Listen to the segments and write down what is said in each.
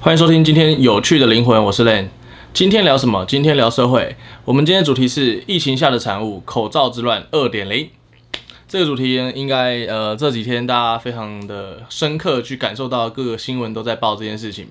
欢迎收听今天有趣的灵魂，我是 Len。今天聊什么？今天聊社会。我们今天的主题是疫情下的产物——口罩之乱二点零。这个主题应该呃这几天大家非常的深刻去感受到，各个新闻都在报这件事情。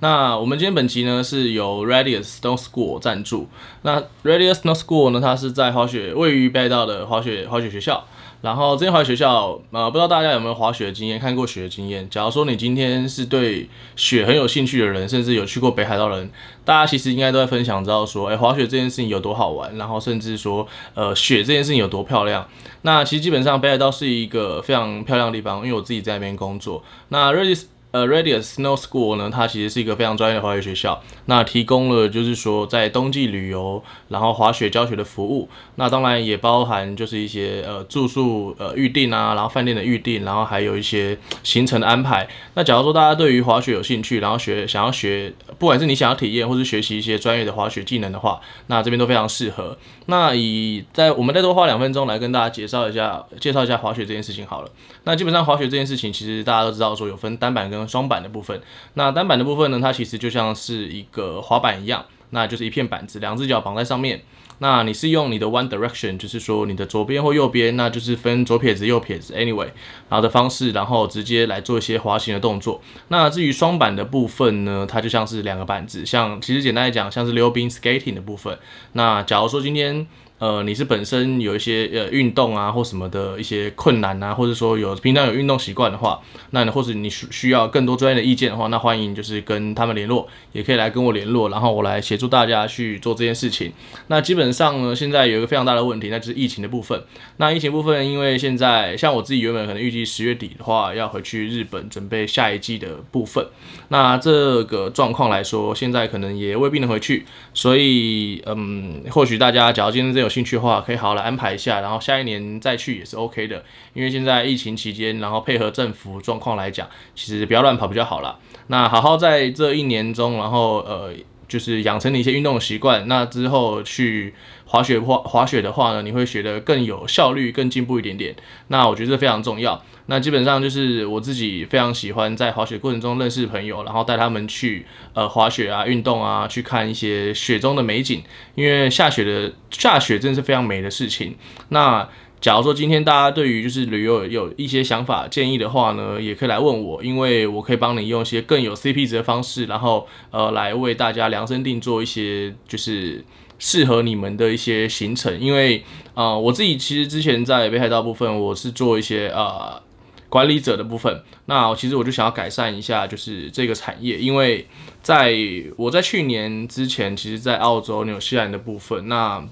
那我们今天本集呢是由 Radius Snow School 赞助。那 Radius Snow School 呢，它是在滑雪位于北海道的滑雪滑雪学校。然后这间滑雪学校，呃，不知道大家有没有滑雪的经验，看过雪的经验。假如说你今天是对雪很有兴趣的人，甚至有去过北海道的人，大家其实应该都在分享，知道说，哎，滑雪这件事情有多好玩，然后甚至说，呃，雪这件事情有多漂亮。那其实基本上北海道是一个非常漂亮的地方，因为我自己在那边工作。那 Radius 呃，Radius Snow School 呢，它其实是一个非常专业的滑雪学校，那提供了就是说在冬季旅游，然后滑雪教学的服务，那当然也包含就是一些呃住宿呃预订啊，然后饭店的预订，然后还有一些行程的安排。那假如说大家对于滑雪有兴趣，然后学想要学，不管是你想要体验或是学习一些专业的滑雪技能的话，那这边都非常适合。那以在我们再多花两分钟来跟大家介绍一下，介绍一下滑雪这件事情好了。那基本上滑雪这件事情，其实大家都知道说有分单板跟双板的部分，那单板的部分呢，它其实就像是一个滑板一样，那就是一片板子，两只脚绑在上面。那你是用你的 One Direction，就是说你的左边或右边，那就是分左撇子、右撇子，Anyway，然后的方式，然后直接来做一些滑行的动作。那至于双板的部分呢，它就像是两个板子，像其实简单来讲，像是溜冰 Skating 的部分。那假如说今天呃，你是本身有一些呃运动啊或什么的一些困难啊，或者说有平常有运动习惯的话，那或者你需需要更多专业的意见的话，那欢迎就是跟他们联络，也可以来跟我联络，然后我来协助大家去做这件事情。那基本上呢，现在有一个非常大的问题，那就是疫情的部分。那疫情部分，因为现在像我自己原本可能预计十月底的话要回去日本准备下一季的部分，那这个状况来说，现在可能也未必能回去，所以嗯，或许大家假如今天这有兴趣的话，可以好好来安排一下，然后下一年再去也是 OK 的。因为现在疫情期间，然后配合政府状况来讲，其实不要乱跑比较好啦。那好好在这一年中，然后呃，就是养成你一些运动的习惯。那之后去滑雪滑滑雪的话呢，你会学得更有效率，更进步一点点。那我觉得这非常重要。那基本上就是我自己非常喜欢在滑雪过程中认识朋友，然后带他们去呃滑雪啊、运动啊，去看一些雪中的美景。因为下雪的下雪真的是非常美的事情。那假如说今天大家对于就是旅游有一些想法建议的话呢，也可以来问我，因为我可以帮你用一些更有 CP 值的方式，然后呃来为大家量身定做一些就是适合你们的一些行程。因为呃我自己其实之前在北海道部分，我是做一些呃。管理者的部分，那其实我就想要改善一下，就是这个产业，因为在我在去年之前，其实，在澳洲、纽西兰的部分，那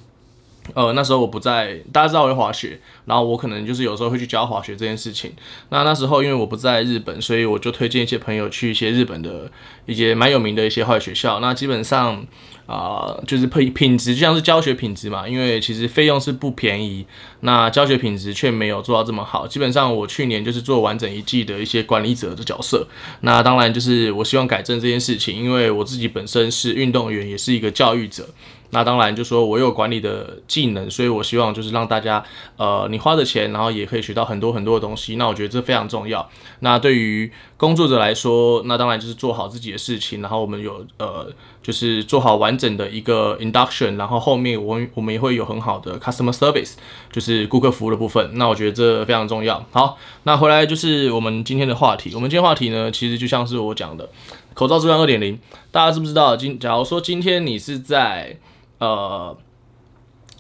呃那时候我不在，大家知道我会滑雪，然后我可能就是有时候会去教滑雪这件事情。那那时候因为我不在日本，所以我就推荐一些朋友去一些日本的一些蛮有名的一些滑雪学校。那基本上。啊、就是品品质就像是教学品质嘛，因为其实费用是不便宜，那教学品质却没有做到这么好。基本上我去年就是做完整一季的一些管理者的角色，那当然就是我希望改正这件事情，因为我自己本身是运动员，也是一个教育者。那当然，就说我有管理的技能，所以我希望就是让大家，呃，你花的钱，然后也可以学到很多很多的东西。那我觉得这非常重要。那对于工作者来说，那当然就是做好自己的事情，然后我们有呃，就是做好完整的一个 induction，然后后面我们我们也会有很好的 customer service，就是顾客服务的部分。那我觉得这非常重要。好，那回来就是我们今天的话题。我们今天话题呢，其实就像是我讲的，口罩质量二点零。大家知不知道？今假如说今天你是在呃，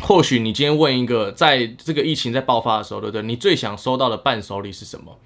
或许你今天问一个，在这个疫情在爆发的时候，对不对？你最想收到的伴手礼是什么？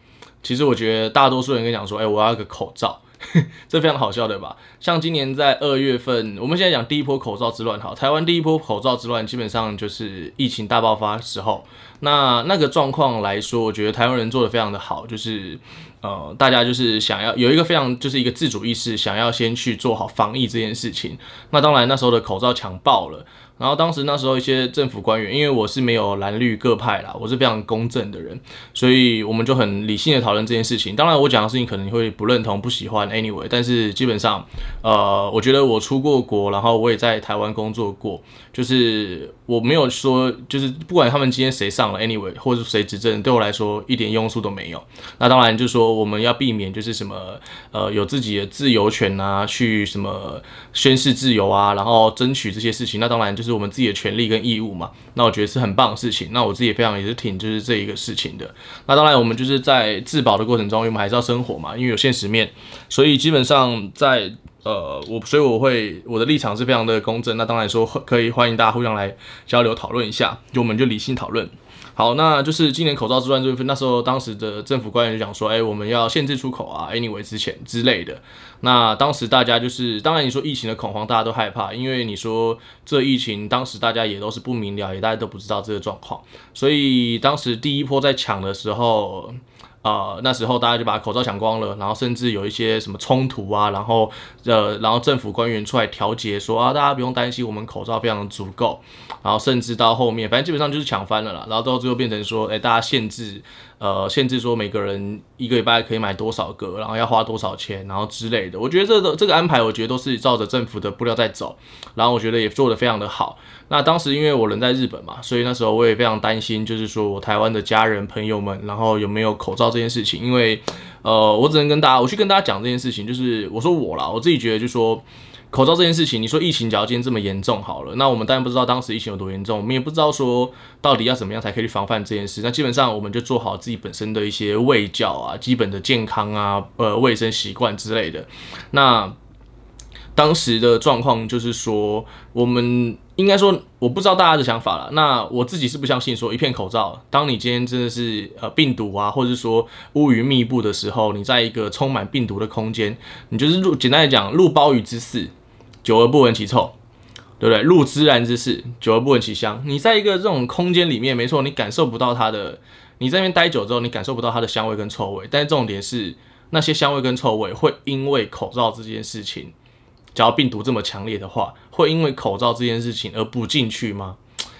其实我觉得大多数人跟你讲说，哎，我要个口罩，这非常好笑，对吧？像今年在二月份，我们现在讲第一波口罩之乱，好，台湾第一波口罩之乱，基本上就是疫情大爆发时候，那那个状况来说，我觉得台湾人做得非常的好，就是。呃，大家就是想要有一个非常就是一个自主意识，想要先去做好防疫这件事情。那当然那时候的口罩抢爆了，然后当时那时候一些政府官员，因为我是没有蓝绿各派啦，我是非常公正的人，所以我们就很理性的讨论这件事情。当然我讲的事情可能你会不认同、不喜欢，anyway，但是基本上，呃，我觉得我出过国，然后我也在台湾工作过，就是我没有说，就是不管他们今天谁上了，anyway，或者是谁执政，对我来说一点用处都没有。那当然就是说我们要避免就是什么，呃，有自己的自由权啊，去什么宣誓自由啊，然后争取这些事情，那当然就是。是我们自己的权利跟义务嘛，那我觉得是很棒的事情。那我自己也非常也是挺就是这一个事情的。那当然，我们就是在自保的过程中，因为我们还是要生活嘛，因为有现实面，所以基本上在呃，我所以我会我的立场是非常的公正。那当然说可以欢迎大家互相来交流讨论一下，就我们就理性讨论。好，那就是今年口罩之乱，就是那时候当时的政府官员就讲说，哎、我们要限制出口啊，anyway 之前之类的。那当时大家就是，当然你说疫情的恐慌，大家都害怕，因为你说这疫情当时大家也都是不明了，也大家都不知道这个状况，所以当时第一波在抢的时候。呃，那时候大家就把口罩抢光了，然后甚至有一些什么冲突啊，然后呃，然后政府官员出来调节说啊，大家不用担心，我们口罩非常的足够，然后甚至到后面，反正基本上就是抢翻了啦，然后到最后变成说，哎，大家限制。呃，限制说每个人一个礼拜可以买多少个，然后要花多少钱，然后之类的。我觉得这个这个安排，我觉得都是照着政府的步调在走，然后我觉得也做得非常的好。那当时因为我人在日本嘛，所以那时候我也非常担心，就是说我台湾的家人朋友们，然后有没有口罩这件事情。因为呃，我只能跟大家，我去跟大家讲这件事情，就是我说我啦，我自己觉得就是说。口罩这件事情，你说疫情假如今天这么严重好了，那我们当然不知道当时疫情有多严重，我们也不知道说到底要怎么样才可以去防范这件事。那基本上我们就做好自己本身的一些卫教啊、基本的健康啊、呃卫生习惯之类的。那当时的状况就是说，我们应该说，我不知道大家的想法了。那我自己是不相信说一片口罩，当你今天真的是呃病毒啊，或者是说乌云密布的时候，你在一个充满病毒的空间，你就是入简单来讲入鲍鱼之肆。久而不闻其臭，对不对？入孜然之室，久而不闻其香。你在一个这种空间里面，没错，你感受不到它的。你在那边待久之后，你感受不到它的香味跟臭味。但是重点是，那些香味跟臭味会因为口罩这件事情，假如病毒这么强烈的话，会因为口罩这件事情而不进去吗？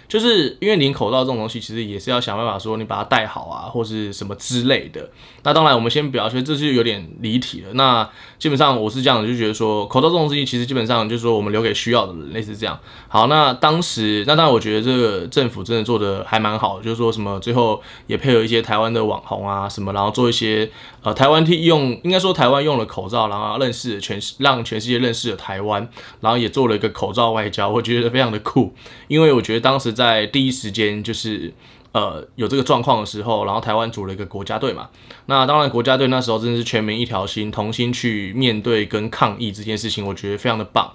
就是因为领口罩这种东西，其实也是要想办法说你把它戴好啊，或是什么之类的。那当然，我们先不要说，这是有点离题了。那基本上我是这样的，就觉得说口罩这种东西，其实基本上就是说我们留给需要的人，类似这样。好，那当时，那当然我觉得这个政府真的做的还蛮好，就是说什么最后也配合一些台湾的网红啊什么，然后做一些呃台湾替用，应该说台湾用了口罩，然后认识全让全世界认识了台湾，然后也做了一个口罩外交，我觉得非常的酷，因为我觉得当时。在第一时间就是呃有这个状况的时候，然后台湾组了一个国家队嘛。那当然国家队那时候真的是全民一条心，同心去面对跟抗疫这件事情，我觉得非常的棒。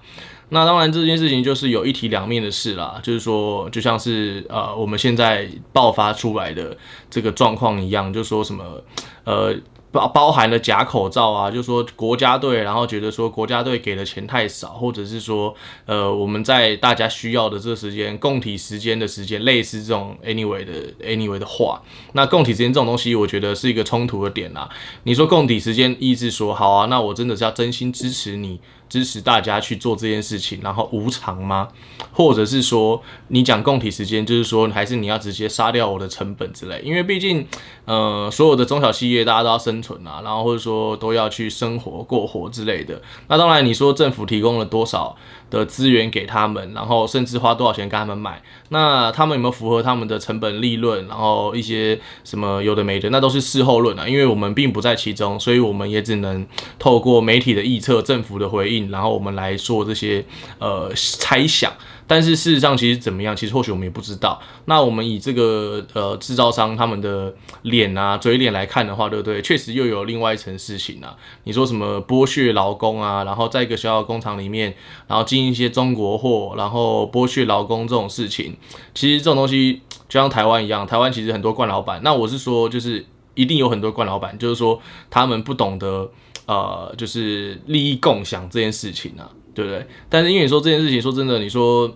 那当然这件事情就是有一体两面的事啦，就是说就像是呃我们现在爆发出来的这个状况一样，就说什么呃。包包含了假口罩啊，就说国家队，然后觉得说国家队给的钱太少，或者是说，呃，我们在大家需要的这个时间，供体时间的时间，类似这种 anyway 的 anyway 的话，那供体时间这种东西，我觉得是一个冲突的点啦。你说供体时间，意思说好啊，那我真的是要真心支持你。支持大家去做这件事情，然后无偿吗？或者是说你讲供体时间，就是说还是你要直接杀掉我的成本之类？因为毕竟，呃，所有的中小企业大家都要生存啊，然后或者说都要去生活过活之类的。那当然，你说政府提供了多少的资源给他们，然后甚至花多少钱给他们买，那他们有没有符合他们的成本利润？然后一些什么有的没的，那都是事后论啊。因为我们并不在其中，所以我们也只能透过媒体的臆测、政府的回应。然后我们来做这些呃猜想，但是事实上其实怎么样，其实或许我们也不知道。那我们以这个呃制造商他们的脸啊嘴脸来看的话，对不对？确实又有另外一层事情啊。你说什么剥削劳工啊，然后在一个小小工厂里面，然后进一些中国货，然后剥削劳工这种事情，其实这种东西就像台湾一样，台湾其实很多惯老板。那我是说，就是一定有很多惯老板，就是说他们不懂得。呃，就是利益共享这件事情啊，对不对？但是因为你说这件事情，说真的，你说，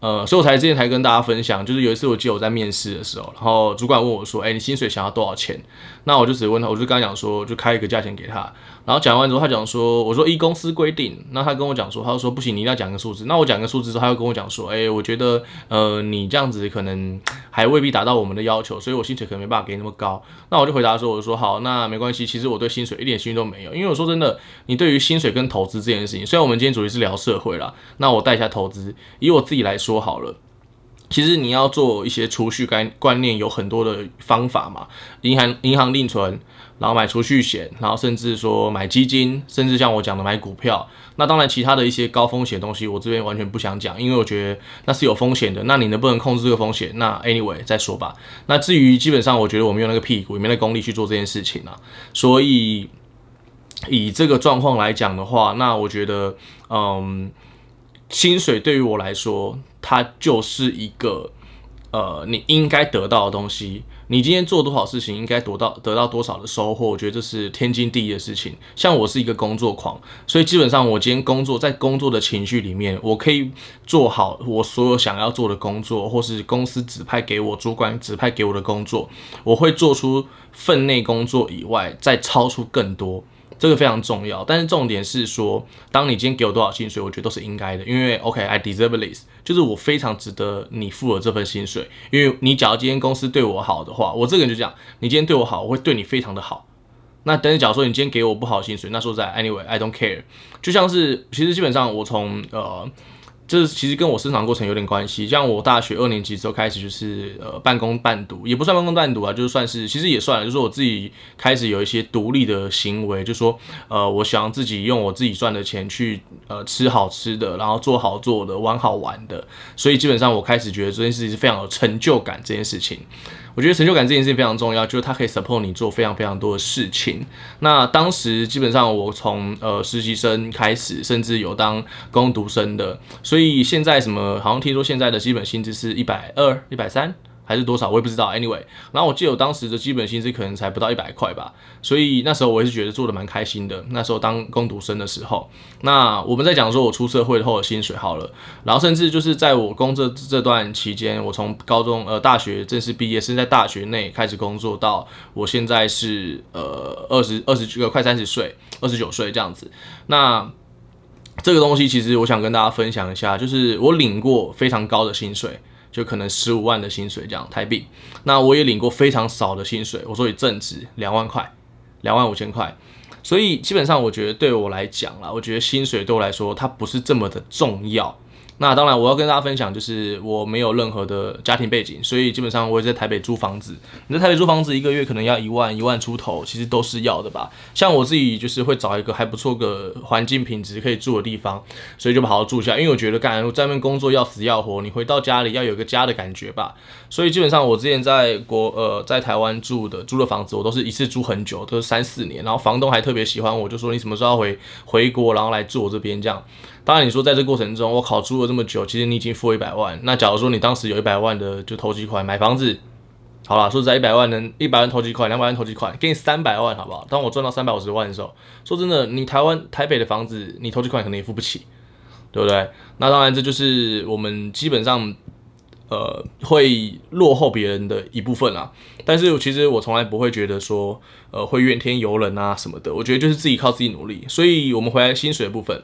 呃，所以我才之前才跟大家分享，就是有一次我记得我在面试的时候，然后主管问我说：“哎，你薪水想要多少钱？”那我就直接问他，我就跟他讲说，就开一个价钱给他。然后讲完之后，他讲说，我说依公司规定，那他跟我讲说，他说不行，你一定要讲个数字。那我讲个数字之后，他又跟我讲说，哎，我觉得呃你这样子可能还未必达到我们的要求，所以我薪水可能没办法给你那么高。那我就回答说，我说好，那没关系，其实我对薪水一点兴趣都没有，因为我说真的，你对于薪水跟投资这件事情，虽然我们今天主题是聊社会啦，那我带一下投资，以我自己来说好了。其实你要做一些储蓄概观念，有很多的方法嘛，银行银行定存，然后买储蓄险，然后甚至说买基金，甚至像我讲的买股票。那当然，其他的一些高风险东西，我这边完全不想讲，因为我觉得那是有风险的。那你能不能控制这个风险？那 anyway 再说吧。那至于基本上，我觉得我没有那个屁股，也没那功力去做这件事情啊。所以以这个状况来讲的话，那我觉得，嗯。薪水对于我来说，它就是一个，呃，你应该得到的东西。你今天做多少事情，应该得到得到多少的收获，我觉得这是天经地义的事情。像我是一个工作狂，所以基本上我今天工作，在工作的情绪里面，我可以做好我所有想要做的工作，或是公司指派给我主管指派给我的工作，我会做出分内工作以外，再超出更多。这个非常重要，但是重点是说，当你今天给我多少薪水，我觉得都是应该的，因为 OK，I deserve this，就是我非常值得你付了这份薪水，因为你假如今天公司对我好的话，我这个人就这样，你今天对我好，我会对你非常的好。那等你假如说你今天给我不好薪水，那说在，Anyway，I don't care，就像是其实基本上我从呃。这其实跟我生长过程有点关系，像我大学二年级之后开始就是呃半工半读，也不算半工半读啊，就是算是其实也算了，就是我自己开始有一些独立的行为，就说呃我想自己用我自己赚的钱去呃吃好吃的，然后做好做的，玩好玩的，所以基本上我开始觉得这件事情是非常有成就感这件事情。我觉得成就感这件事情非常重要，就是它可以 support 你做非常非常多的事情。那当时基本上我从呃实习生开始，甚至有当工读生的，所以现在什么好像听说现在的基本薪资是一百二、一百三。还是多少我也不知道，anyway，然后我记得我当时的基本薪资可能才不到一百块吧，所以那时候我也是觉得做的蛮开心的。那时候当工读生的时候，那我们在讲说我出社会后的薪水好了，然后甚至就是在我工作这段期间，我从高中呃大学正式毕业，是在大学内开始工作到我现在是呃二十二十几个快三十岁，二十九岁这样子。那这个东西其实我想跟大家分享一下，就是我领过非常高的薪水。就可能十五万的薪水这样台币，那我也领过非常少的薪水，我说也正值两万块，两万五千块，所以基本上我觉得对我来讲啦，我觉得薪水对我来说它不是这么的重要。那当然，我要跟大家分享，就是我没有任何的家庭背景，所以基本上我也在台北租房子。你在台北租房子，一个月可能要一万、一万出头，其实都是要的吧。像我自己就是会找一个还不错的环境品质可以住的地方，所以就好好住下。因为我觉得干在外面工作要死要活，你回到家里要有个家的感觉吧。所以基本上我之前在国呃在台湾住的租的房子，我都是一次租很久，都是三四年。然后房东还特别喜欢我，就说你什么时候要回回国，然后来住我这边这样。当然，你说在这过程中，我考租了这么久，其实你已经付一百万。那假如说你当时有一百万的就投机款买房子，好了，说实在一百万能一百万投机款，两百万投机款，给你三百万，好不好？当我赚到三百五十万的时候，说真的，你台湾台北的房子，你投机款可能也付不起，对不对？那当然，这就是我们基本上呃会落后别人的一部分啦。但是其实我从来不会觉得说呃会怨天尤人啊什么的，我觉得就是自己靠自己努力。所以我们回来薪水的部分。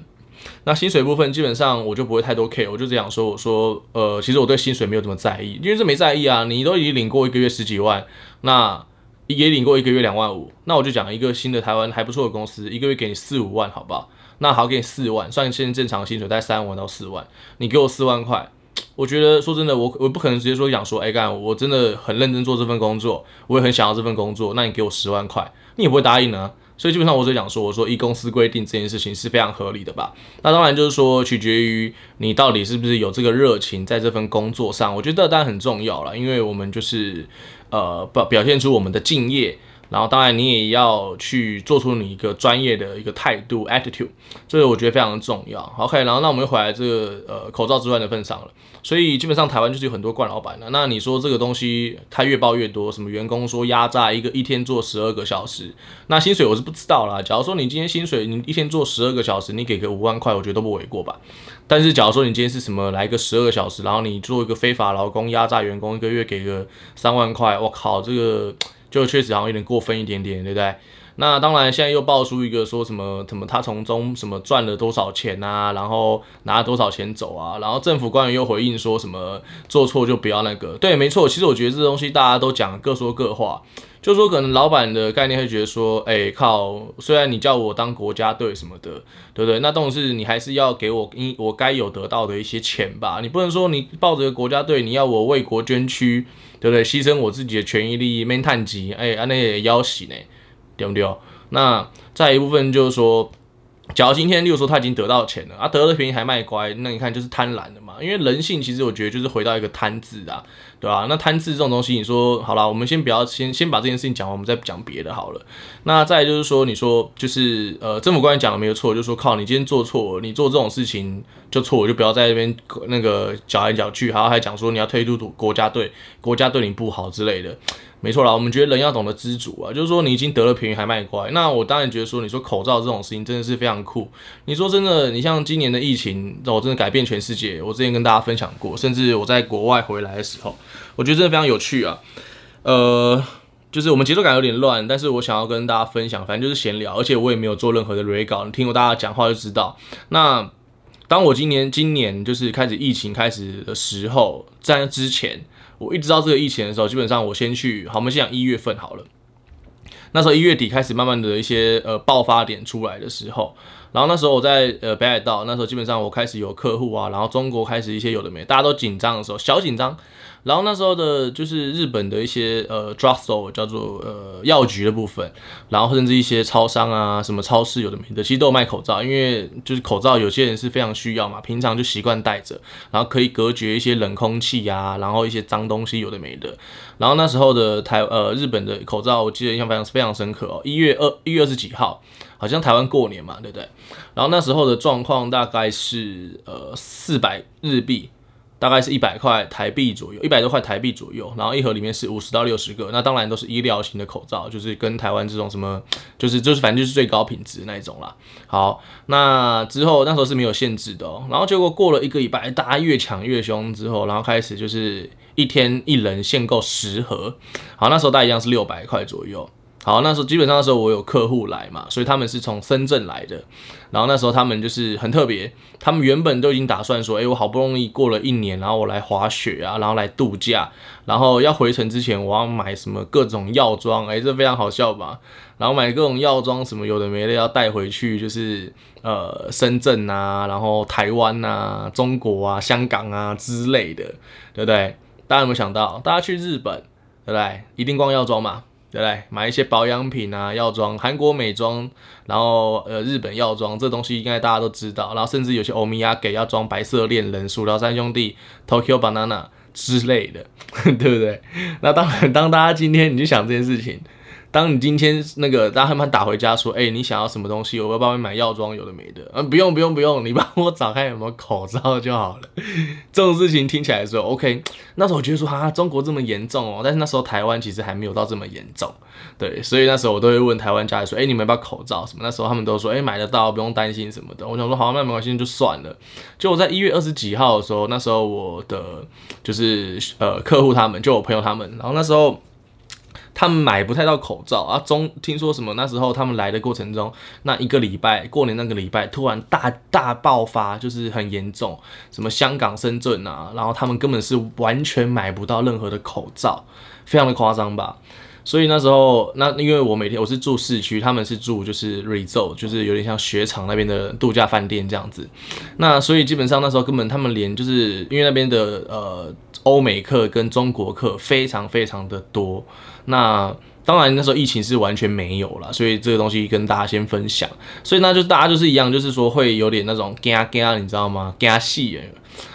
那薪水部分基本上我就不会太多 care，我就这样说，我说，呃，其实我对薪水没有这么在意，因为这没在意啊，你都已经领过一个月十几万，那也领过一个月两万五，那我就讲一个新的台湾还不错的公司，一个月给你四五万，好不好？那好，给你四万，算现在正常薪水在三万到四万，你给我四万块，我觉得说真的，我我不可能直接说讲说，哎干，我真的很认真做这份工作，我也很想要这份工作，那你给我十万块，你也不会答应啊。所以基本上我只讲说，我说一公司规定这件事情是非常合理的吧。那当然就是说，取决于你到底是不是有这个热情在这份工作上。我觉得当然很重要了，因为我们就是呃表表现出我们的敬业。然后，当然你也要去做出你一个专业的一个态度 attitude，这个我觉得非常的重要。OK，然后那我们又回来这个呃口罩之外的份上了。所以基本上台湾就是有很多惯老板的。那你说这个东西他越报越多，什么员工说压榨一个一天做十二个小时，那薪水我是不知道啦。假如说你今天薪水你一天做十二个小时，你给个五万块，我觉得都不为过吧。但是假如说你今天是什么来个十二个小时，然后你做一个非法劳工压榨员工，一个月给个三万块，我靠，这个。就确实好像有点过分一点点，对不对？那当然，现在又爆出一个说什么什么他从中什么赚了多少钱啊，然后拿了多少钱走啊，然后政府官员又回应说什么做错就不要那个。对，没错，其实我觉得这东西大家都讲各说各话，就说可能老板的概念会觉得说，哎靠，虽然你叫我当国家队什么的，对不对？那但是你还是要给我应我该有得到的一些钱吧，你不能说你抱着国家队，你要我为国捐躯，对不对？牺牲我自己的权益利益，没探及，哎，安那也要死呢。对不对？那再一部分就是说，假如今天，例如说他已经得到钱了啊，得了便宜还卖乖，那你看就是贪婪的嘛。因为人性其实我觉得就是回到一个贪字啊，对吧？那贪字这种东西，你说好了，我们先不要先先把这件事情讲完，我们再讲别的好了。那再就是说，你说就是呃，政府官员讲的没有错，就是说靠你今天做错，你做这种事情就错，就不要在那边那个搅来搅去，还要还讲说你要退出国家队，国家对你不好之类的。没错啦，我们觉得人要懂得知足啊，就是说你已经得了便宜还卖乖，那我当然觉得说，你说口罩这种事情真的是非常酷。你说真的，你像今年的疫情，我真的改变全世界。我之前跟大家分享过，甚至我在国外回来的时候，我觉得真的非常有趣啊。呃，就是我们节奏感有点乱，但是我想要跟大家分享，反正就是闲聊，而且我也没有做任何的 re 稿，你听过大家讲话就知道。那当我今年今年就是开始疫情开始的时候，在之前。我一直到这个疫情的时候，基本上我先去，好，我们先讲一月份好了。那时候一月底开始慢慢的一些呃爆发点出来的时候，然后那时候我在呃北海道，那时候基本上我开始有客户啊，然后中国开始一些有的没，大家都紧张的时候，小紧张。然后那时候的就是日本的一些呃 drugstore 叫做呃药局的部分，然后甚至一些超商啊，什么超市有的没的，其实都有卖口罩，因为就是口罩有些人是非常需要嘛，平常就习惯戴着，然后可以隔绝一些冷空气啊，然后一些脏东西有的没的。然后那时候的台呃日本的口罩，我记得印象非常非常深刻哦，一月二一月二十几号，好像台湾过年嘛，对不对？然后那时候的状况大概是呃四百日币。大概是一百块台币左右，一百多块台币左右，然后一盒里面是五十到六十个，那当然都是医疗型的口罩，就是跟台湾这种什么，就是就是反正就是最高品质那一种啦。好，那之后那时候是没有限制的哦，然后结果过了一个礼拜，大家越抢越凶之后，然后开始就是一天一人限购十盒，好，那时候大概一样是六百块左右。好，那时候基本上那时候我有客户来嘛，所以他们是从深圳来的。然后那时候他们就是很特别，他们原本都已经打算说，哎，我好不容易过了一年，然后我来滑雪啊，然后来度假，然后要回程之前，我要买什么各种药妆，哎，这非常好笑吧？然后买各种药妆什么有的没的要带回去，就是呃深圳啊，然后台湾啊、中国啊、香港啊之类的，对不对？大家有没有想到，大家去日本，对不对？一定逛药妆嘛？对不对？买一些保养品啊，药妆，韩国美妆，然后呃，日本药妆，这东西应该大家都知道。然后甚至有些欧米亚给要装白色恋人、薯条三兄弟、Tokyo Banana 之类的，对不对？那当然，当大家今天你就想这件事情。当你今天那个大家他们打回家说，哎、你想要什么东西？我要帮你买药妆，有的没的。嗯，不用不用不用，你帮我找看有没有口罩就好了。这种事情听起来的时候，OK。那时候我觉得说，哈，中国这么严重哦，但是那时候台湾其实还没有到这么严重，对。所以那时候我都会问台湾家里说，哎、你们要不要口罩什么？那时候他们都说，哎、买得到，不用担心什么的。我想说，好，那没关系，就算了。就我在一月二十几号的时候，那时候我的就是呃客户他们，就我朋友他们，然后那时候。他们买不太到口罩啊，中听说什么那时候他们来的过程中，那一个礼拜过年那个礼拜突然大大爆发，就是很严重，什么香港、深圳啊，然后他们根本是完全买不到任何的口罩，非常的夸张吧。所以那时候，那因为我每天我是住市区，他们是住就是 r e s o 就是有点像雪场那边的度假饭店这样子。那所以基本上那时候根本他们连就是因为那边的呃欧美客跟中国客非常非常的多。那当然，那时候疫情是完全没有了，所以这个东西跟大家先分享。所以那就大家就是一样，就是说会有点那种惊惊，你知道吗？惊戏诶。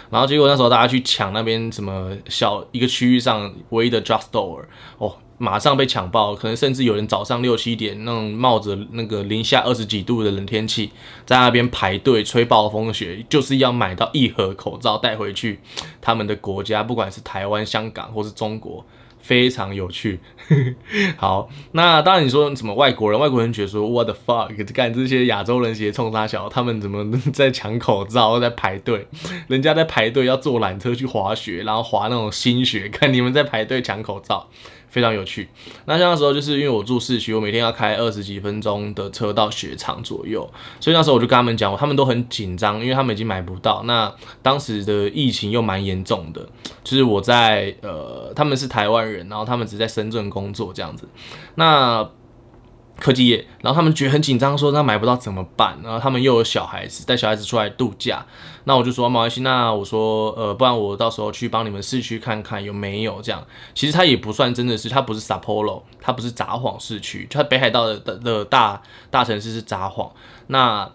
然后结果那时候大家去抢那边什么小一个区域上唯一的 drugstore 哦，马上被抢爆，可能甚至有人早上六七点那种冒着那个零下二十几度的冷天气，在那边排队吹暴风雪，就是要买到一盒口罩带回去他们的国家，不管是台湾、香港或是中国。非常有趣，好，那当然你说什么外国人，外国人觉得说 What the fuck，干这些亚洲人鞋冲大小，他们怎么在抢口罩，在排队，人家在排队要坐缆车去滑雪，然后滑那种新雪，看你们在排队抢口罩，非常有趣。那像那时候就是因为我住市区，我每天要开二十几分钟的车到雪场左右，所以那时候我就跟他们讲，他们都很紧张，因为他们已经买不到。那当时的疫情又蛮严重的，就是我在呃，他们是台湾人，然后他们只在深圳工作这样子。那科技业，然后他们觉得很紧张，说那买不到怎么办？然后他们又有小孩子，带小孩子出来度假。那我就说没关系，那我说呃，不然我到时候去帮你们市区看看有没有这样。其实它也不算真的是，它不是 Sapporo，它不是札幌市区，它北海道的的大大城市是札幌。那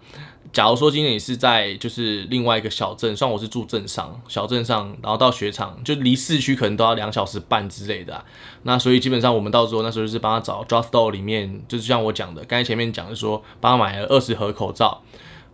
假如说今天你是在就是另外一个小镇，算我是住镇上小镇上，然后到雪场就离市区可能都要两小时半之类的。那所以基本上我们到时候那时候就是帮他找 drugstore 里面，就是像我讲的，刚才前面讲的说帮他买了二十盒口罩，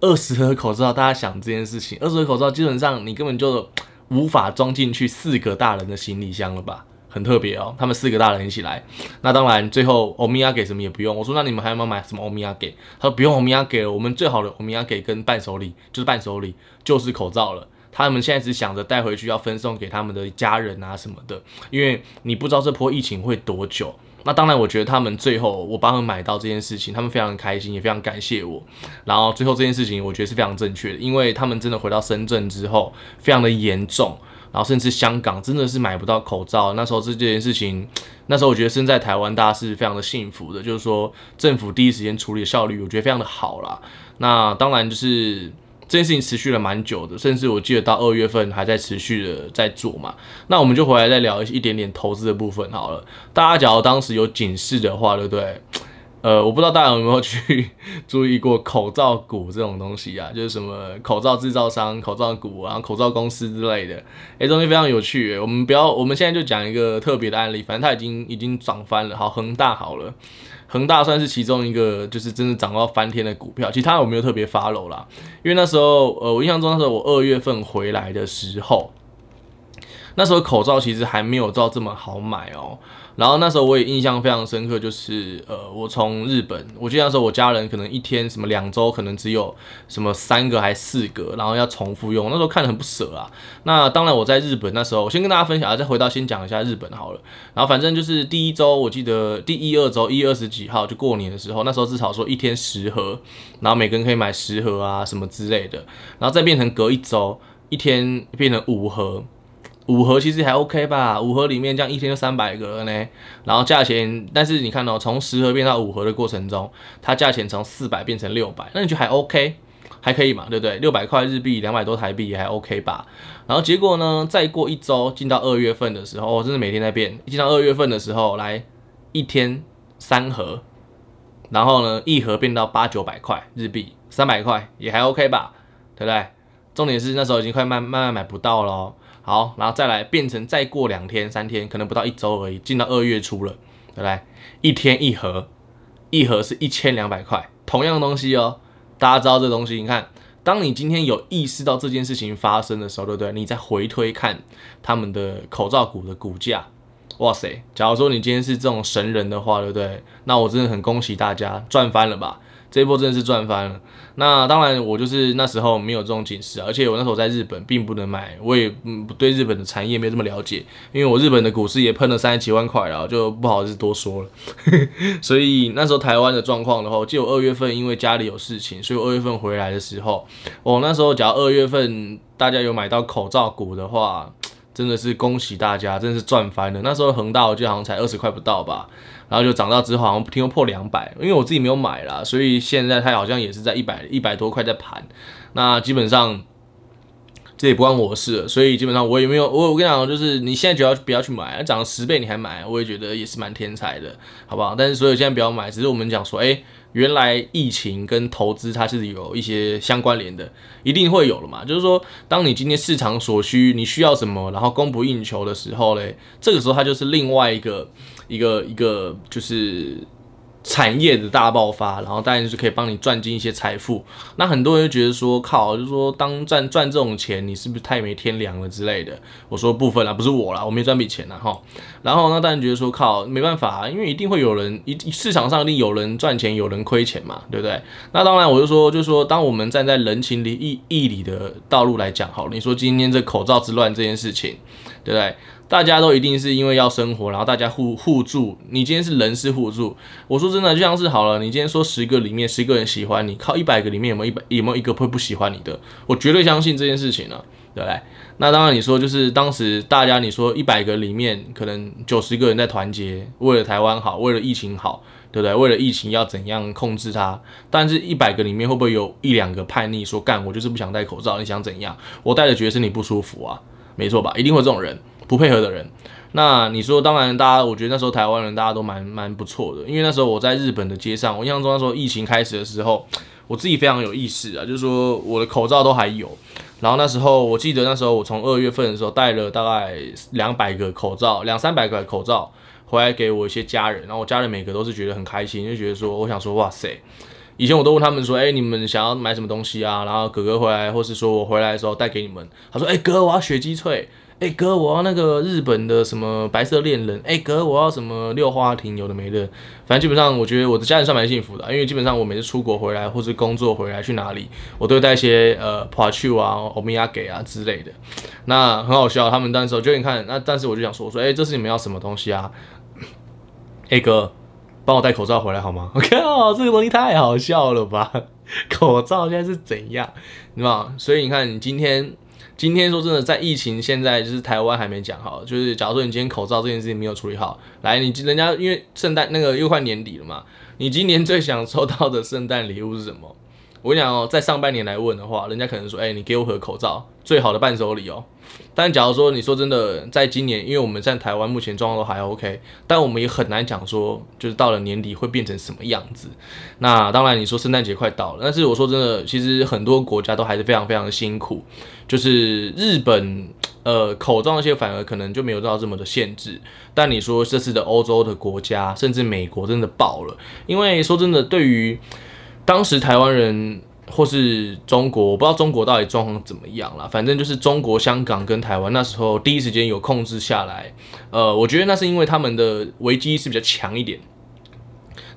二十盒口罩，大家想这件事情，二十盒口罩基本上你根本就无法装进去四个大人的行李箱了吧？很特别哦，他们四个大人一起来，那当然最后欧米亚给什么也不用。我说那你们还有没有买什么欧米亚给？他说不用欧米亚给了，我们最好的欧米亚给跟伴手礼就是伴手礼就是口罩了。他们现在只想着带回去要分送给他们的家人啊什么的，因为你不知道这波疫情会多久。那当然，我觉得他们最后我帮他们买到这件事情，他们非常开心，也非常感谢我。然后最后这件事情我觉得是非常正确的，因为他们真的回到深圳之后非常的严重。然后甚至香港真的是买不到口罩，那时候这件事情，那时候我觉得身在台湾大家是非常的幸福的，就是说政府第一时间处理效率，我觉得非常的好啦。那当然就是这件事情持续了蛮久的，甚至我记得到二月份还在持续的在做嘛。那我们就回来再聊一点点投资的部分好了。大家假如当时有警示的话，对不对？呃，我不知道大家有没有去 注意过口罩股这种东西啊，就是什么口罩制造商、口罩股啊、口罩公司之类的，哎，东西非常有趣。我们不要，我们现在就讲一个特别的案例，反正它已经已经涨翻了。好，恒大好了，恒大算是其中一个，就是真的涨到翻天的股票。其他我没有特别 follow 啦，因为那时候，呃，我印象中那时候我二月份回来的时候，那时候口罩其实还没有到这么好买哦。然后那时候我也印象非常深刻，就是呃，我从日本，我记得那时候我家人可能一天什么两周可能只有什么三个还四个，然后要重复用，那时候看得很不舍啊。那当然我在日本那时候，我先跟大家分享啊，再回到先讲一下日本好了。然后反正就是第一周，我记得第一二周一二十几号就过年的时候，那时候至少说一天十盒，然后每个人可以买十盒啊什么之类的，然后再变成隔一周一天变成五盒。五盒其实还 OK 吧，五盒里面这样一天就三百个呢。然后价钱，但是你看到从十盒变到五盒的过程中，它价钱从四百变成六百，那你觉得还 OK，还可以嘛，对不对？六百块日币，两百多台币也还 OK 吧。然后结果呢，再过一周进到二月份的时候，我真的每天在变。进到二月份的时候，来一天三盒，然后呢一盒变到八九百块日币，三百块也还 OK 吧，对不对？重点是那时候已经快慢慢慢买不到了。好，然后再来变成再过两天三天，可能不到一周而已，进到二月初了，对不对？一天一盒，一盒是一千两百块，同样的东西哦。大家知道这东西，你看，当你今天有意识到这件事情发生的时候，对不对？你再回推看他们的口罩股的股价，哇塞！假如说你今天是这种神人的话，对不对？那我真的很恭喜大家，赚翻了吧。这一波真的是赚翻了。那当然，我就是那时候没有这种警示，而且我那时候在日本并不能买，我也嗯对日本的产业没有这么了解，因为我日本的股市也喷了三十几万块了，就不好意思多说了。所以那时候台湾的状况的话，就二月份因为家里有事情，所以我二月份回来的时候，我那时候假如二月份大家有买到口罩股的话，真的是恭喜大家，真的是赚翻了。那时候恒大我记得好像才二十块不到吧。然后就涨到之后好像听说破两百，因为我自己没有买啦，所以现在它好像也是在一百一百多块在盘。那基本上这也不关我事，所以基本上我也没有我我跟你讲，就是你现在就要不要去买，涨了十倍你还买，我也觉得也是蛮天才的，好不好？但是所以现在不要买，只是我们讲说，诶，原来疫情跟投资它是有一些相关联的，一定会有了嘛。就是说，当你今天市场所需，你需要什么，然后供不应求的时候嘞，这个时候它就是另外一个。一个一个就是产业的大爆发，然后当然就是可以帮你赚进一些财富。那很多人就觉得说，靠，就是说当赚赚这种钱，你是不是太没天良了之类的？我说部分啦，不是我啦，我没赚笔钱啦哈。然后那当然觉得说，靠，没办法啊，因为一定会有人一市场上一定有人赚钱，有人亏钱嘛，对不对？那当然我就说，就是说，当我们站在人情的义义理的道路来讲，好了，你说今天这口罩之乱这件事情，对不对？大家都一定是因为要生活，然后大家互互助。你今天是人是互助，我说真的，就像是好了，你今天说十个里面十个人喜欢你，靠一百个里面有没有一百有没有一个会不喜欢你的？我绝对相信这件事情了、对不对？那当然你说就是当时大家你说一百个里面可能九十个人在团结，为了台湾好，为了疫情好，对不对？为了疫情要怎样控制它？但是一百个里面会不会有一两个叛逆说干我就是不想戴口罩？你想怎样？我戴着觉得身体不舒服啊，没错吧？一定会这种人。不配合的人，那你说，当然，大家，我觉得那时候台湾人大家都蛮蛮不错的，因为那时候我在日本的街上，我印象中那时候疫情开始的时候，我自己非常有意识啊，就是说我的口罩都还有，然后那时候我记得那时候我从二月份的时候带了大概两百个口罩，两三百个口罩回来给我一些家人，然后我家人每个都是觉得很开心，就觉得说，我想说，哇塞，以前我都问他们说，哎，你们想要买什么东西啊？然后哥哥回来，或是说我回来的时候带给你们，他说，哎哥，我要雪肌萃。哎、哥，我要那个日本的什么白色恋人。哎、哥，我要什么六花亭，有的没的。反正基本上，我觉得我的家人算蛮幸福的，因为基本上我每次出国回来或是工作回来去哪里，我都会带一些呃帕丘啊、欧米亚给啊之类的。那很好笑，他们当时就你看，那但是我就想说，我说哎、这是你们要什么东西啊？哎、哥，帮我带口罩回来好吗？我靠，这个东西太好笑了吧？口罩现在是怎样？对吧？所以你看，你今天。今天说真的，在疫情现在就是台湾还没讲好，就是假如说你今天口罩这件事情没有处理好，来你人家因为圣诞那个又快年底了嘛，你今年最想收到的圣诞礼物是什么？我跟你讲哦，在上半年来问的话，人家可能说，哎、你给我盒口罩，最好的伴手礼哦。但假如说你说真的，在今年，因为我们在台湾目前状况都还 OK，但我们也很难讲说，就是到了年底会变成什么样子。那当然，你说圣诞节快到了，但是我说真的，其实很多国家都还是非常非常的辛苦。就是日本，呃，口罩那些反而可能就没有到这么的限制。但你说这次的欧洲的国家，甚至美国真的爆了，因为说真的，对于当时台湾人或是中国，我不知道中国到底状况怎么样了。反正就是中国香港跟台湾那时候第一时间有控制下来。呃，我觉得那是因为他们的危机意识比较强一点。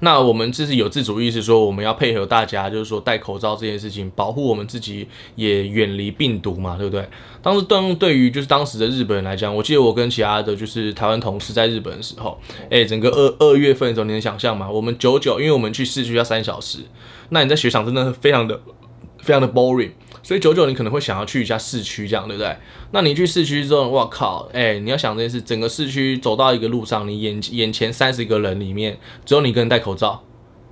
那我们就是有自主意识，说我们要配合大家，就是说戴口罩这件事情，保护我们自己，也远离病毒嘛，对不对？当时对对于就是当时的日本人来讲，我记得我跟其他的就是台湾同事在日本的时候，诶，整个二二月份的时候，你能想象吗？我们九九，因为我们去市区要三小时，那你在雪场真的非常的非常的 boring。所以九九你可能会想要去一下市区，这样对不对？那你去市区之后，哇靠，哎、你要想这件事，整个市区走到一个路上，你眼眼前三十个人里面，只有你一个人戴口罩，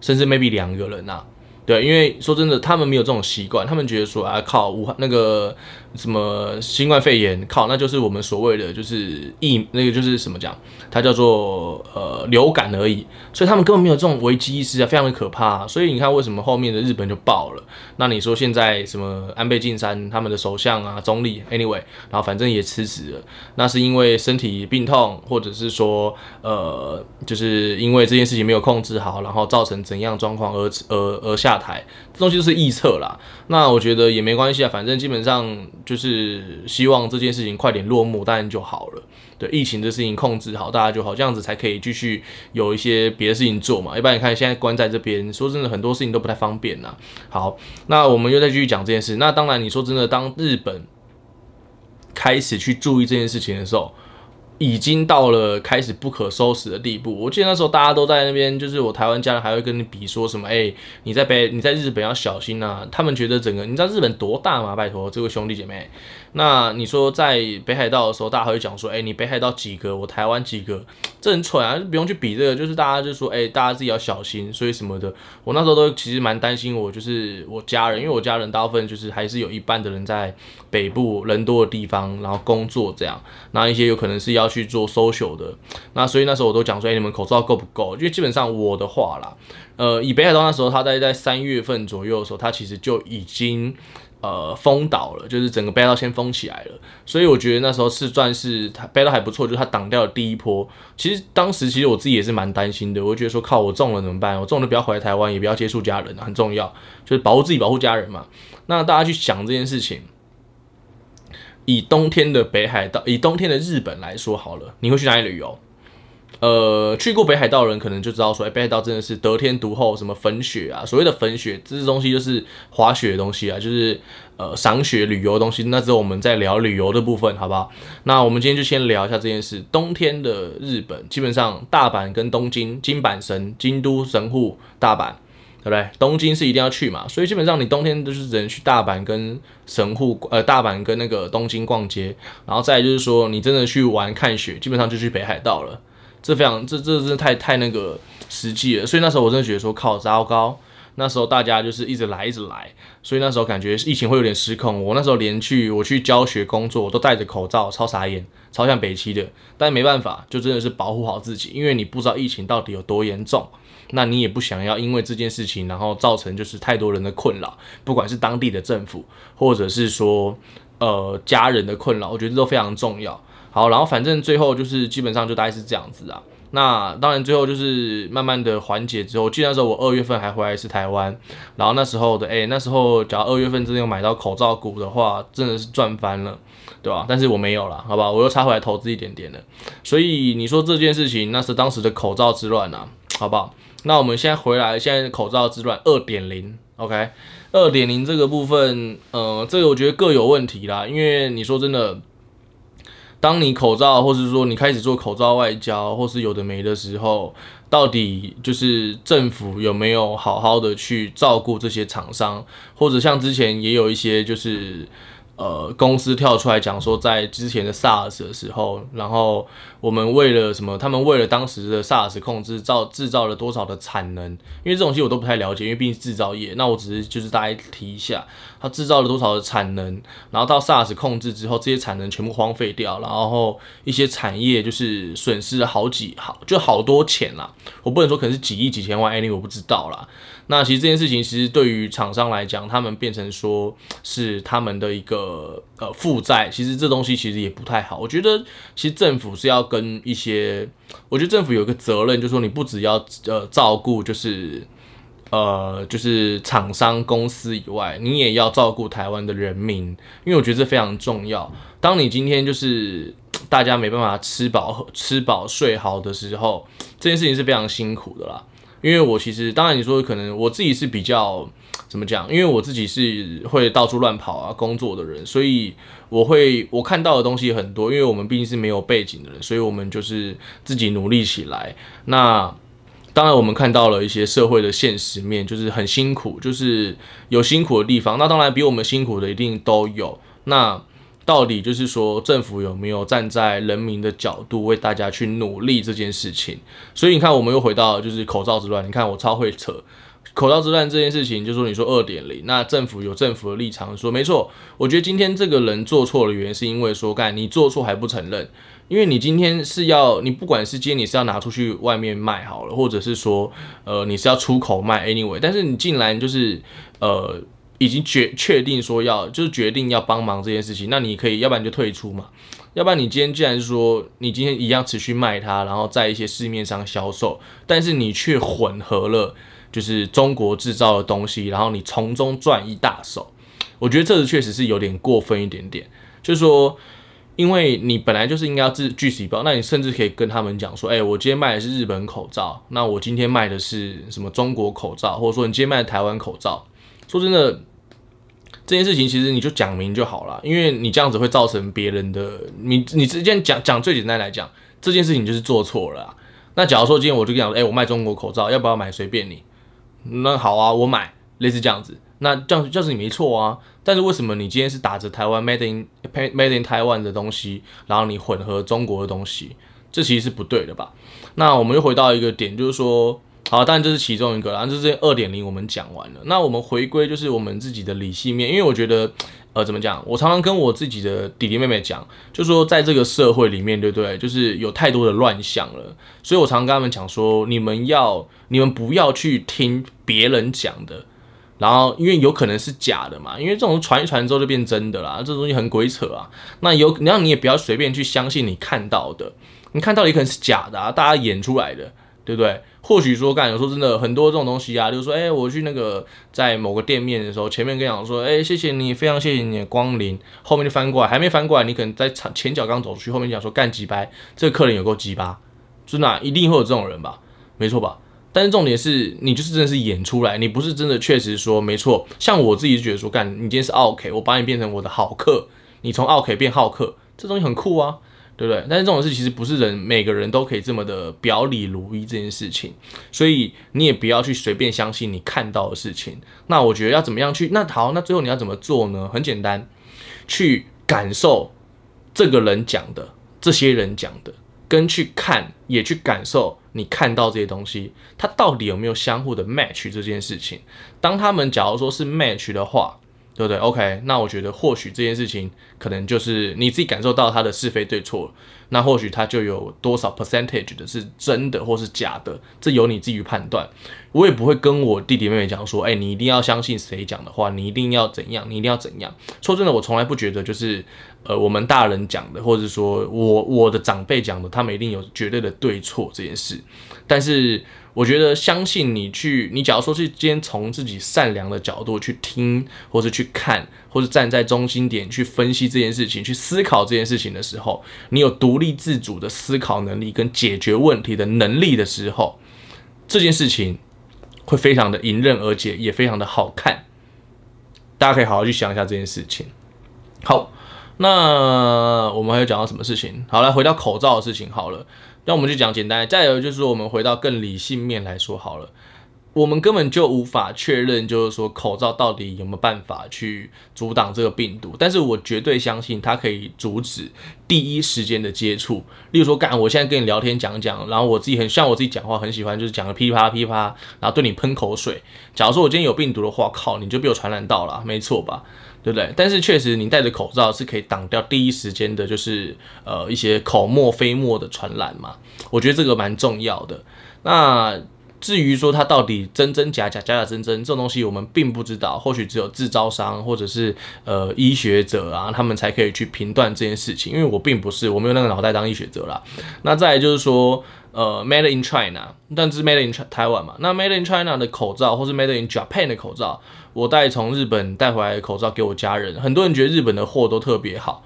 甚至 maybe 两个人呐、啊。对，因为说真的，他们没有这种习惯，他们觉得说啊，靠，武汉那个什么新冠肺炎，靠，那就是我们所谓的就是疫，那个就是什么讲，它叫做呃流感而已，所以他们根本没有这种危机意识啊，非常的可怕。所以你看，为什么后面的日本就爆了？那你说现在什么安倍晋三他们的首相啊、总理，anyway，然后反正也辞职了，那是因为身体病痛，或者是说呃，就是因为这件事情没有控制好，然后造成怎样状况而而而下。台这东西就是预测啦，那我觉得也没关系啊，反正基本上就是希望这件事情快点落幕，当然就好了。对，疫情这事情控制好，大家就好，这样子才可以继续有一些别的事情做嘛。一般你看现在关在这边，说真的很多事情都不太方便呐。好，那我们又再继续讲这件事。那当然你说真的，当日本开始去注意这件事情的时候。已经到了开始不可收拾的地步。我记得那时候大家都在那边，就是我台湾家人还会跟你比说什么，哎、你在北，你在日本要小心啊。他们觉得整个，你知道日本多大吗？拜托，这位兄弟姐妹。那你说在北海道的时候，大家会讲说，哎、你北海道几个，我台湾几个，这很蠢啊，就不用去比这个，就是大家就说，哎、大家自己要小心，所以什么的。我那时候都其实蛮担心，我就是我家人，因为我家人大部分就是还是有一半的人在北部人多的地方，然后工作这样，那一些有可能是要。去做 social 的，那所以那时候我都讲说，哎、你们口罩够不够？因为基本上我的话啦，呃，以北海道那时候，他在在三月份左右的时候，他其实就已经呃封岛了，就是整个北海道先封起来了。所以我觉得那时候是算是他北海道还不错，就是他挡掉了第一波。其实当时其实我自己也是蛮担心的，我觉得说靠，我中了怎么办？我中了不要回来台湾，也不要接触家人，很重要，就是保护自己，保护家人嘛。那大家去想这件事情。以冬天的北海道，以冬天的日本来说好了，你会去哪里旅游？呃，去过北海道的人可能就知道说，哎，北海道真的是得天独厚，什么粉雪啊，所谓的粉雪，这些东西就是滑雪的东西啊，就是呃赏雪旅游的东西。那之后我们再聊旅游的部分，好不好？那我们今天就先聊一下这件事。冬天的日本，基本上大阪跟东京、金阪神、京都、神户、大阪，对不对？东京是一定要去嘛，所以基本上你冬天都是只能去大阪跟神户，呃，大阪跟那个东京逛街，然后再就是说你真的去玩看雪，基本上就去北海道了。这非常，这这真的太太那个实际了，所以那时候我真的觉得说靠糟糕，那时候大家就是一直来一直来，所以那时候感觉疫情会有点失控。我那时候连去我去教学工作我都戴着口罩，超傻眼，超像北七的。但没办法，就真的是保护好自己，因为你不知道疫情到底有多严重，那你也不想要因为这件事情然后造成就是太多人的困扰，不管是当地的政府或者是说呃家人的困扰，我觉得都非常重要。好，然后反正最后就是基本上就大概是这样子啊。那当然最后就是慢慢的缓解之后，记得那时候我二月份还回来一次台湾，然后那时候的哎，那时候假如二月份真的有买到口罩股的话，真的是赚翻了，对吧？但是我没有了，好吧，我又插回来投资一点点的。所以你说这件事情，那是当时的口罩之乱啊，好不好？那我们现在回来，现在口罩之乱二点零，OK，二点零这个部分，呃，这个我觉得各有问题啦，因为你说真的。当你口罩，或是说你开始做口罩外交，或是有的没的时候，到底就是政府有没有好好的去照顾这些厂商，或者像之前也有一些就是。呃，公司跳出来讲说，在之前的 SARS 的时候，然后我们为了什么？他们为了当时的 SARS 控制造制造了多少的产能？因为这种东西我都不太了解，因为毕竟是制造业。那我只是就是大概提一下，它制造了多少的产能，然后到 SARS 控制之后，这些产能全部荒废掉，然后一些产业就是损失了好几好就好多钱啦。我不能说可能是几亿几千万，any 我不知道啦。那其实这件事情，其实对于厂商来讲，他们变成说是他们的一个呃负债，其实这东西其实也不太好。我觉得其实政府是要跟一些，我觉得政府有一个责任，就是说你不只要呃照顾就是呃就是厂商公司以外，你也要照顾台湾的人民，因为我觉得这非常重要。当你今天就是大家没办法吃饱吃饱睡好的时候，这件事情是非常辛苦的啦。因为我其实，当然你说可能我自己是比较怎么讲？因为我自己是会到处乱跑啊工作的人，所以我会我看到的东西很多。因为我们毕竟是没有背景的人，所以我们就是自己努力起来。那当然我们看到了一些社会的现实面，就是很辛苦，就是有辛苦的地方。那当然比我们辛苦的一定都有。那到底就是说，政府有没有站在人民的角度为大家去努力这件事情？所以你看，我们又回到就是口罩之乱。你看我超会扯口罩之乱这件事情，就说你说二点零，那政府有政府的立场说没错。我觉得今天这个人做错的原因，是因为说干你做错还不承认，因为你今天是要你不管是今天你是要拿出去外面卖好了，或者是说呃你是要出口卖 anyway，但是你竟然就是呃。已经决确定说要就是决定要帮忙这件事情，那你可以要不然就退出嘛，要不然你今天既然是说你今天一样持续卖它，然后在一些市面上销售，但是你却混合了就是中国制造的东西，然后你从中赚一大手，我觉得这确实是有点过分一点点。就是说，因为你本来就是应该要自据实报，那你甚至可以跟他们讲说，哎，我今天卖的是日本口罩，那我今天卖的是什么中国口罩，或者说你今天卖的台湾口罩。说真的，这件事情其实你就讲明就好了，因为你这样子会造成别人的，你你直接讲讲最简单来讲，这件事情就是做错了。那假如说今天我就跟你讲，哎，我卖中国口罩，要不要买？随便你。那好啊，我买，类似这样子。那这样就是你没错啊。但是为什么你今天是打着台湾 Made in Made in Taiwan 的东西，然后你混合中国的东西，这其实是不对的吧？那我们又回到一个点，就是说。好，当然这是其中一个啦，这是二点零我们讲完了。那我们回归就是我们自己的理性面，因为我觉得，呃，怎么讲？我常常跟我自己的弟弟妹妹讲，就说在这个社会里面，对不对？就是有太多的乱象了，所以我常常跟他们讲说，你们要，你们不要去听别人讲的，然后因为有可能是假的嘛，因为这种传一传之后就变真的啦，这东西很鬼扯啊。那有，然后你也不要随便去相信你看到的，你看到也可能是假的啊，大家演出来的。对不对？或许说干，有时候真的很多这种东西啊，就是说，哎，我去那个在某个店面的时候，前面跟你讲说，哎，谢谢你，非常谢谢你的光临，后面就翻过来，还没翻过来，你可能在前前脚刚走出去，后面讲说干几掰，这客人有够鸡巴，真的、一定会有这种人吧？没错吧？但是重点是你就是真的是演出来，你不是真的确实说没错。像我自己觉得说，干你今天是奥 K，，我把你变成我的好客，你从奥 K 变好客，这东西很酷啊，对不对？但是这种事其实不是人每个人都可以这么的表里如一这件事情，所以你也不要去随便相信你看到的事情。那我觉得要怎么样去？那好，那最后你要怎么做呢？很简单，去感受这个人讲的，这些人讲的。跟去看，也去感受你看到这些东西，它到底有没有相互的 match 这件事情。当他们假如说是 match 的话，对不对？OK，那我觉得或许这件事情可能就是你自己感受到它的是非对错，那或许它就有多少 percentage 的是真的或是假的，这由你自己判断。我也不会跟我弟弟妹妹讲说，哎，你一定要相信谁讲的话，你一定要怎样，你一定要怎样。说真的，我从来不觉得就是呃我们大人讲的，或者说我我的长辈讲的，他们一定有绝对的对错这件事。但是我觉得，相信你去，你假如说是今天从自己善良的角度去听，或是去看，或是站在中心点去分析这件事情，去思考这件事情的时候，你有独立自主的思考能力跟解决问题的能力的时候，这件事情会非常的迎刃而解，也非常的好看。大家可以好好去想一下这件事情。好，那我们还有讲到什么事情？好，来回到口罩的事情好了。那我们就讲简单，再有就是，我们回到更理性面来说好了，我们根本就无法确认，就是说口罩到底有没有办法去阻挡这个病毒，但是我绝对相信它可以阻止第一时间的接触。例如说，干，我现在跟你聊天讲讲，然后我自己很像我自己讲话很喜欢，就是讲个噼啪噼啪，然后对你喷口水。假如说我今天有病毒的话，靠，你就被我传染到了，没错吧？对不对？但是确实，你戴着口罩是可以挡掉第一时间的，就是呃一些口沫飞沫的传染嘛。我觉得这个蛮重要的。那至于说它到底真真假假、假假真真，这种东西我们并不知道。或许只有制造商或者是呃医学者啊，他们才可以去评断这件事情。因为我并不是，我没有那个脑袋当医学者啦。那再来就是说，呃，Made in China，但是 Made in 台湾嘛。那 Made in China 的口罩，或是 Made in Japan 的口罩。我带从日本带回来的口罩给我家人，很多人觉得日本的货都特别好，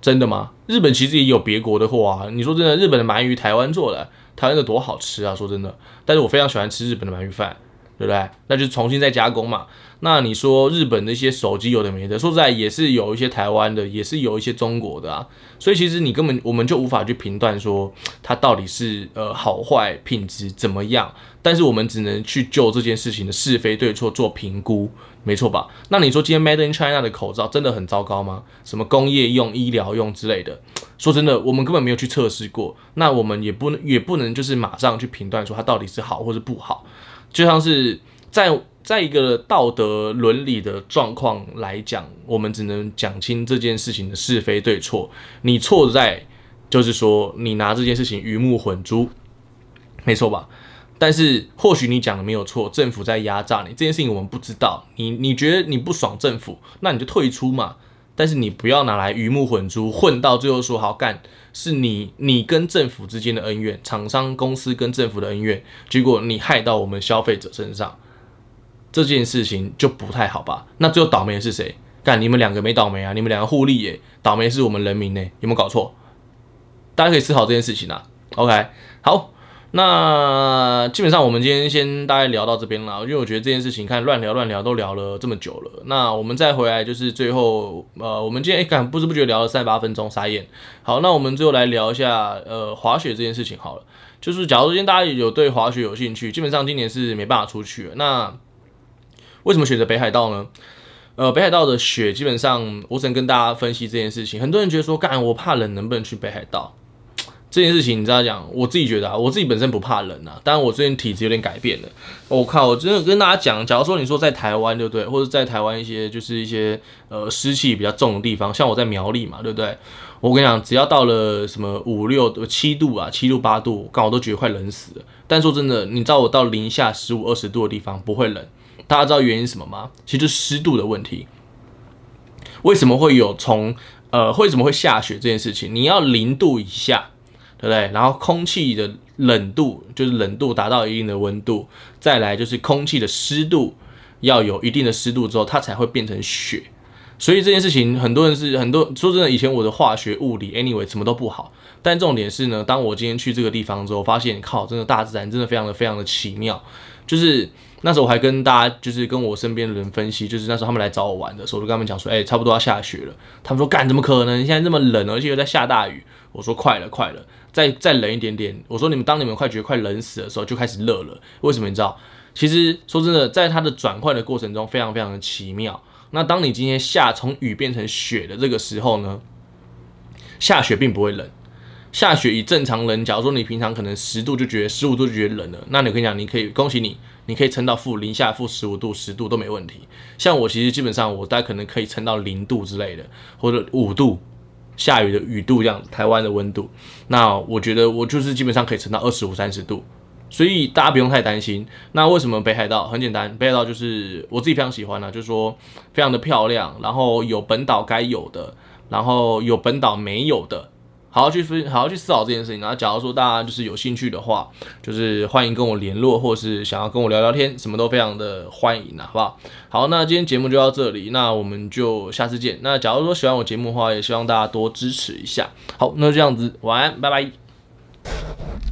真的吗？日本其实也有别国的货啊。你说真的，日本的鳗鱼台湾做的，台湾的多好吃啊！说真的，但是我非常喜欢吃日本的鳗鱼饭，对不对？那就重新再加工嘛。那你说日本那些手机有的没的，说实在也是有一些台湾的，也是有一些中国的啊。所以其实你根本我们就无法去评断说它到底是呃好坏品质怎么样。但是我们只能去就这件事情的是非对错做评估，没错吧？那你说今天 Made in China 的口罩真的很糟糕吗？什么工业用、医疗用之类的？说真的，我们根本没有去测试过，那我们也不能也不能就是马上去评断说它到底是好或是不好。就像是在在一个道德伦理的状况来讲，我们只能讲清这件事情的是非对错。你错在就是说你拿这件事情鱼目混珠，没错吧？但是或许你讲的没有错，政府在压榨你这件事情我们不知道。你你觉得你不爽政府，那你就退出嘛。但是你不要拿来鱼目混珠，混到最后说好干是你你跟政府之间的恩怨，厂商公司跟政府的恩怨，结果你害到我们消费者身上，这件事情就不太好吧？那最后倒霉的是谁？干你们两个没倒霉啊？你们两个互利耶，倒霉是我们人民呢？有没有搞错？大家可以思考这件事情啊。OK，好。那基本上我们今天先大概聊到这边了，因为我觉得这件事情看乱聊乱聊都聊了这么久了。那我们再回来就是最后，呃，我们今天诶，不知不觉聊了三十八分钟，傻眼。好，那我们最后来聊一下呃滑雪这件事情好了。就是假如说今天大家有对滑雪有兴趣，基本上今年是没办法出去。那为什么选择北海道呢？呃，北海道的雪基本上，我只能跟大家分析这件事情。很多人觉得说，干我怕冷，能不能去北海道？这件事情你知道讲，我自己觉得啊，我自己本身不怕冷啊，当然我最近体质有点改变了。我靠，我真的跟大家讲，假如说你说在台湾对不对，或者在台湾一些就是一些呃湿气比较重的地方，像我在苗栗嘛，对不对？我跟你讲，只要到了什么五六七度啊，七度八度，刚好都觉得快冷死了。但说真的，你知道我到零下十五二十度的地方不会冷，大家知道原因是什么吗？其实就湿度的问题。为什么会有从呃为什么会下雪这件事情？你要零度以下。对不对？然后空气的冷度就是冷度达到一定的温度，再来就是空气的湿度要有一定的湿度之后，它才会变成雪。所以这件事情，很多人是很多说真的，以前我的化学、物理，anyway 什么都不好。但重点是呢，当我今天去这个地方之后，发现靠，真的大自然真的非常的非常的奇妙。就是那时候我还跟大家，就是跟我身边的人分析，就是那时候他们来找我玩的时候，我就跟他们讲说，哎、差不多要下雪了。他们说，干，怎么可能？现在这么冷，而且又在下大雨。我说，快了，快了，再再冷一点点。我说，你们当你们快觉得快冷死的时候，就开始热了。为什么？你知道？其实说真的，在它的转换的过程中，非常非常的奇妙。那当你今天下从雨变成雪的这个时候呢，下雪并不会冷。下雪以正常人，假如说你平常可能十度就觉得十五度就觉得冷了，那你跟你讲，你可以恭喜你，你可以撑到负零下负十五度、十度都没问题。像我其实基本上我大概可能可以撑到零度之类的，或者五度下雨的雨度这样，台湾的温度。那我觉得我就是基本上可以撑到二十五、三十度。所以大家不用太担心。那为什么北海道？很简单，北海道就是我自己非常喜欢啊，就是说非常的漂亮，然后有本岛该有的，然后有本岛没有的，好好去分，好好去思考这件事情。然后假如说大家就是有兴趣的话，就是欢迎跟我联络，或是想要跟我聊聊天，什么都非常的欢迎啊，好不好？好，那今天节目就到这里，那我们就下次见。那假如说喜欢我节目的话，也希望大家多支持一下。好，那就这样子，晚安，拜拜。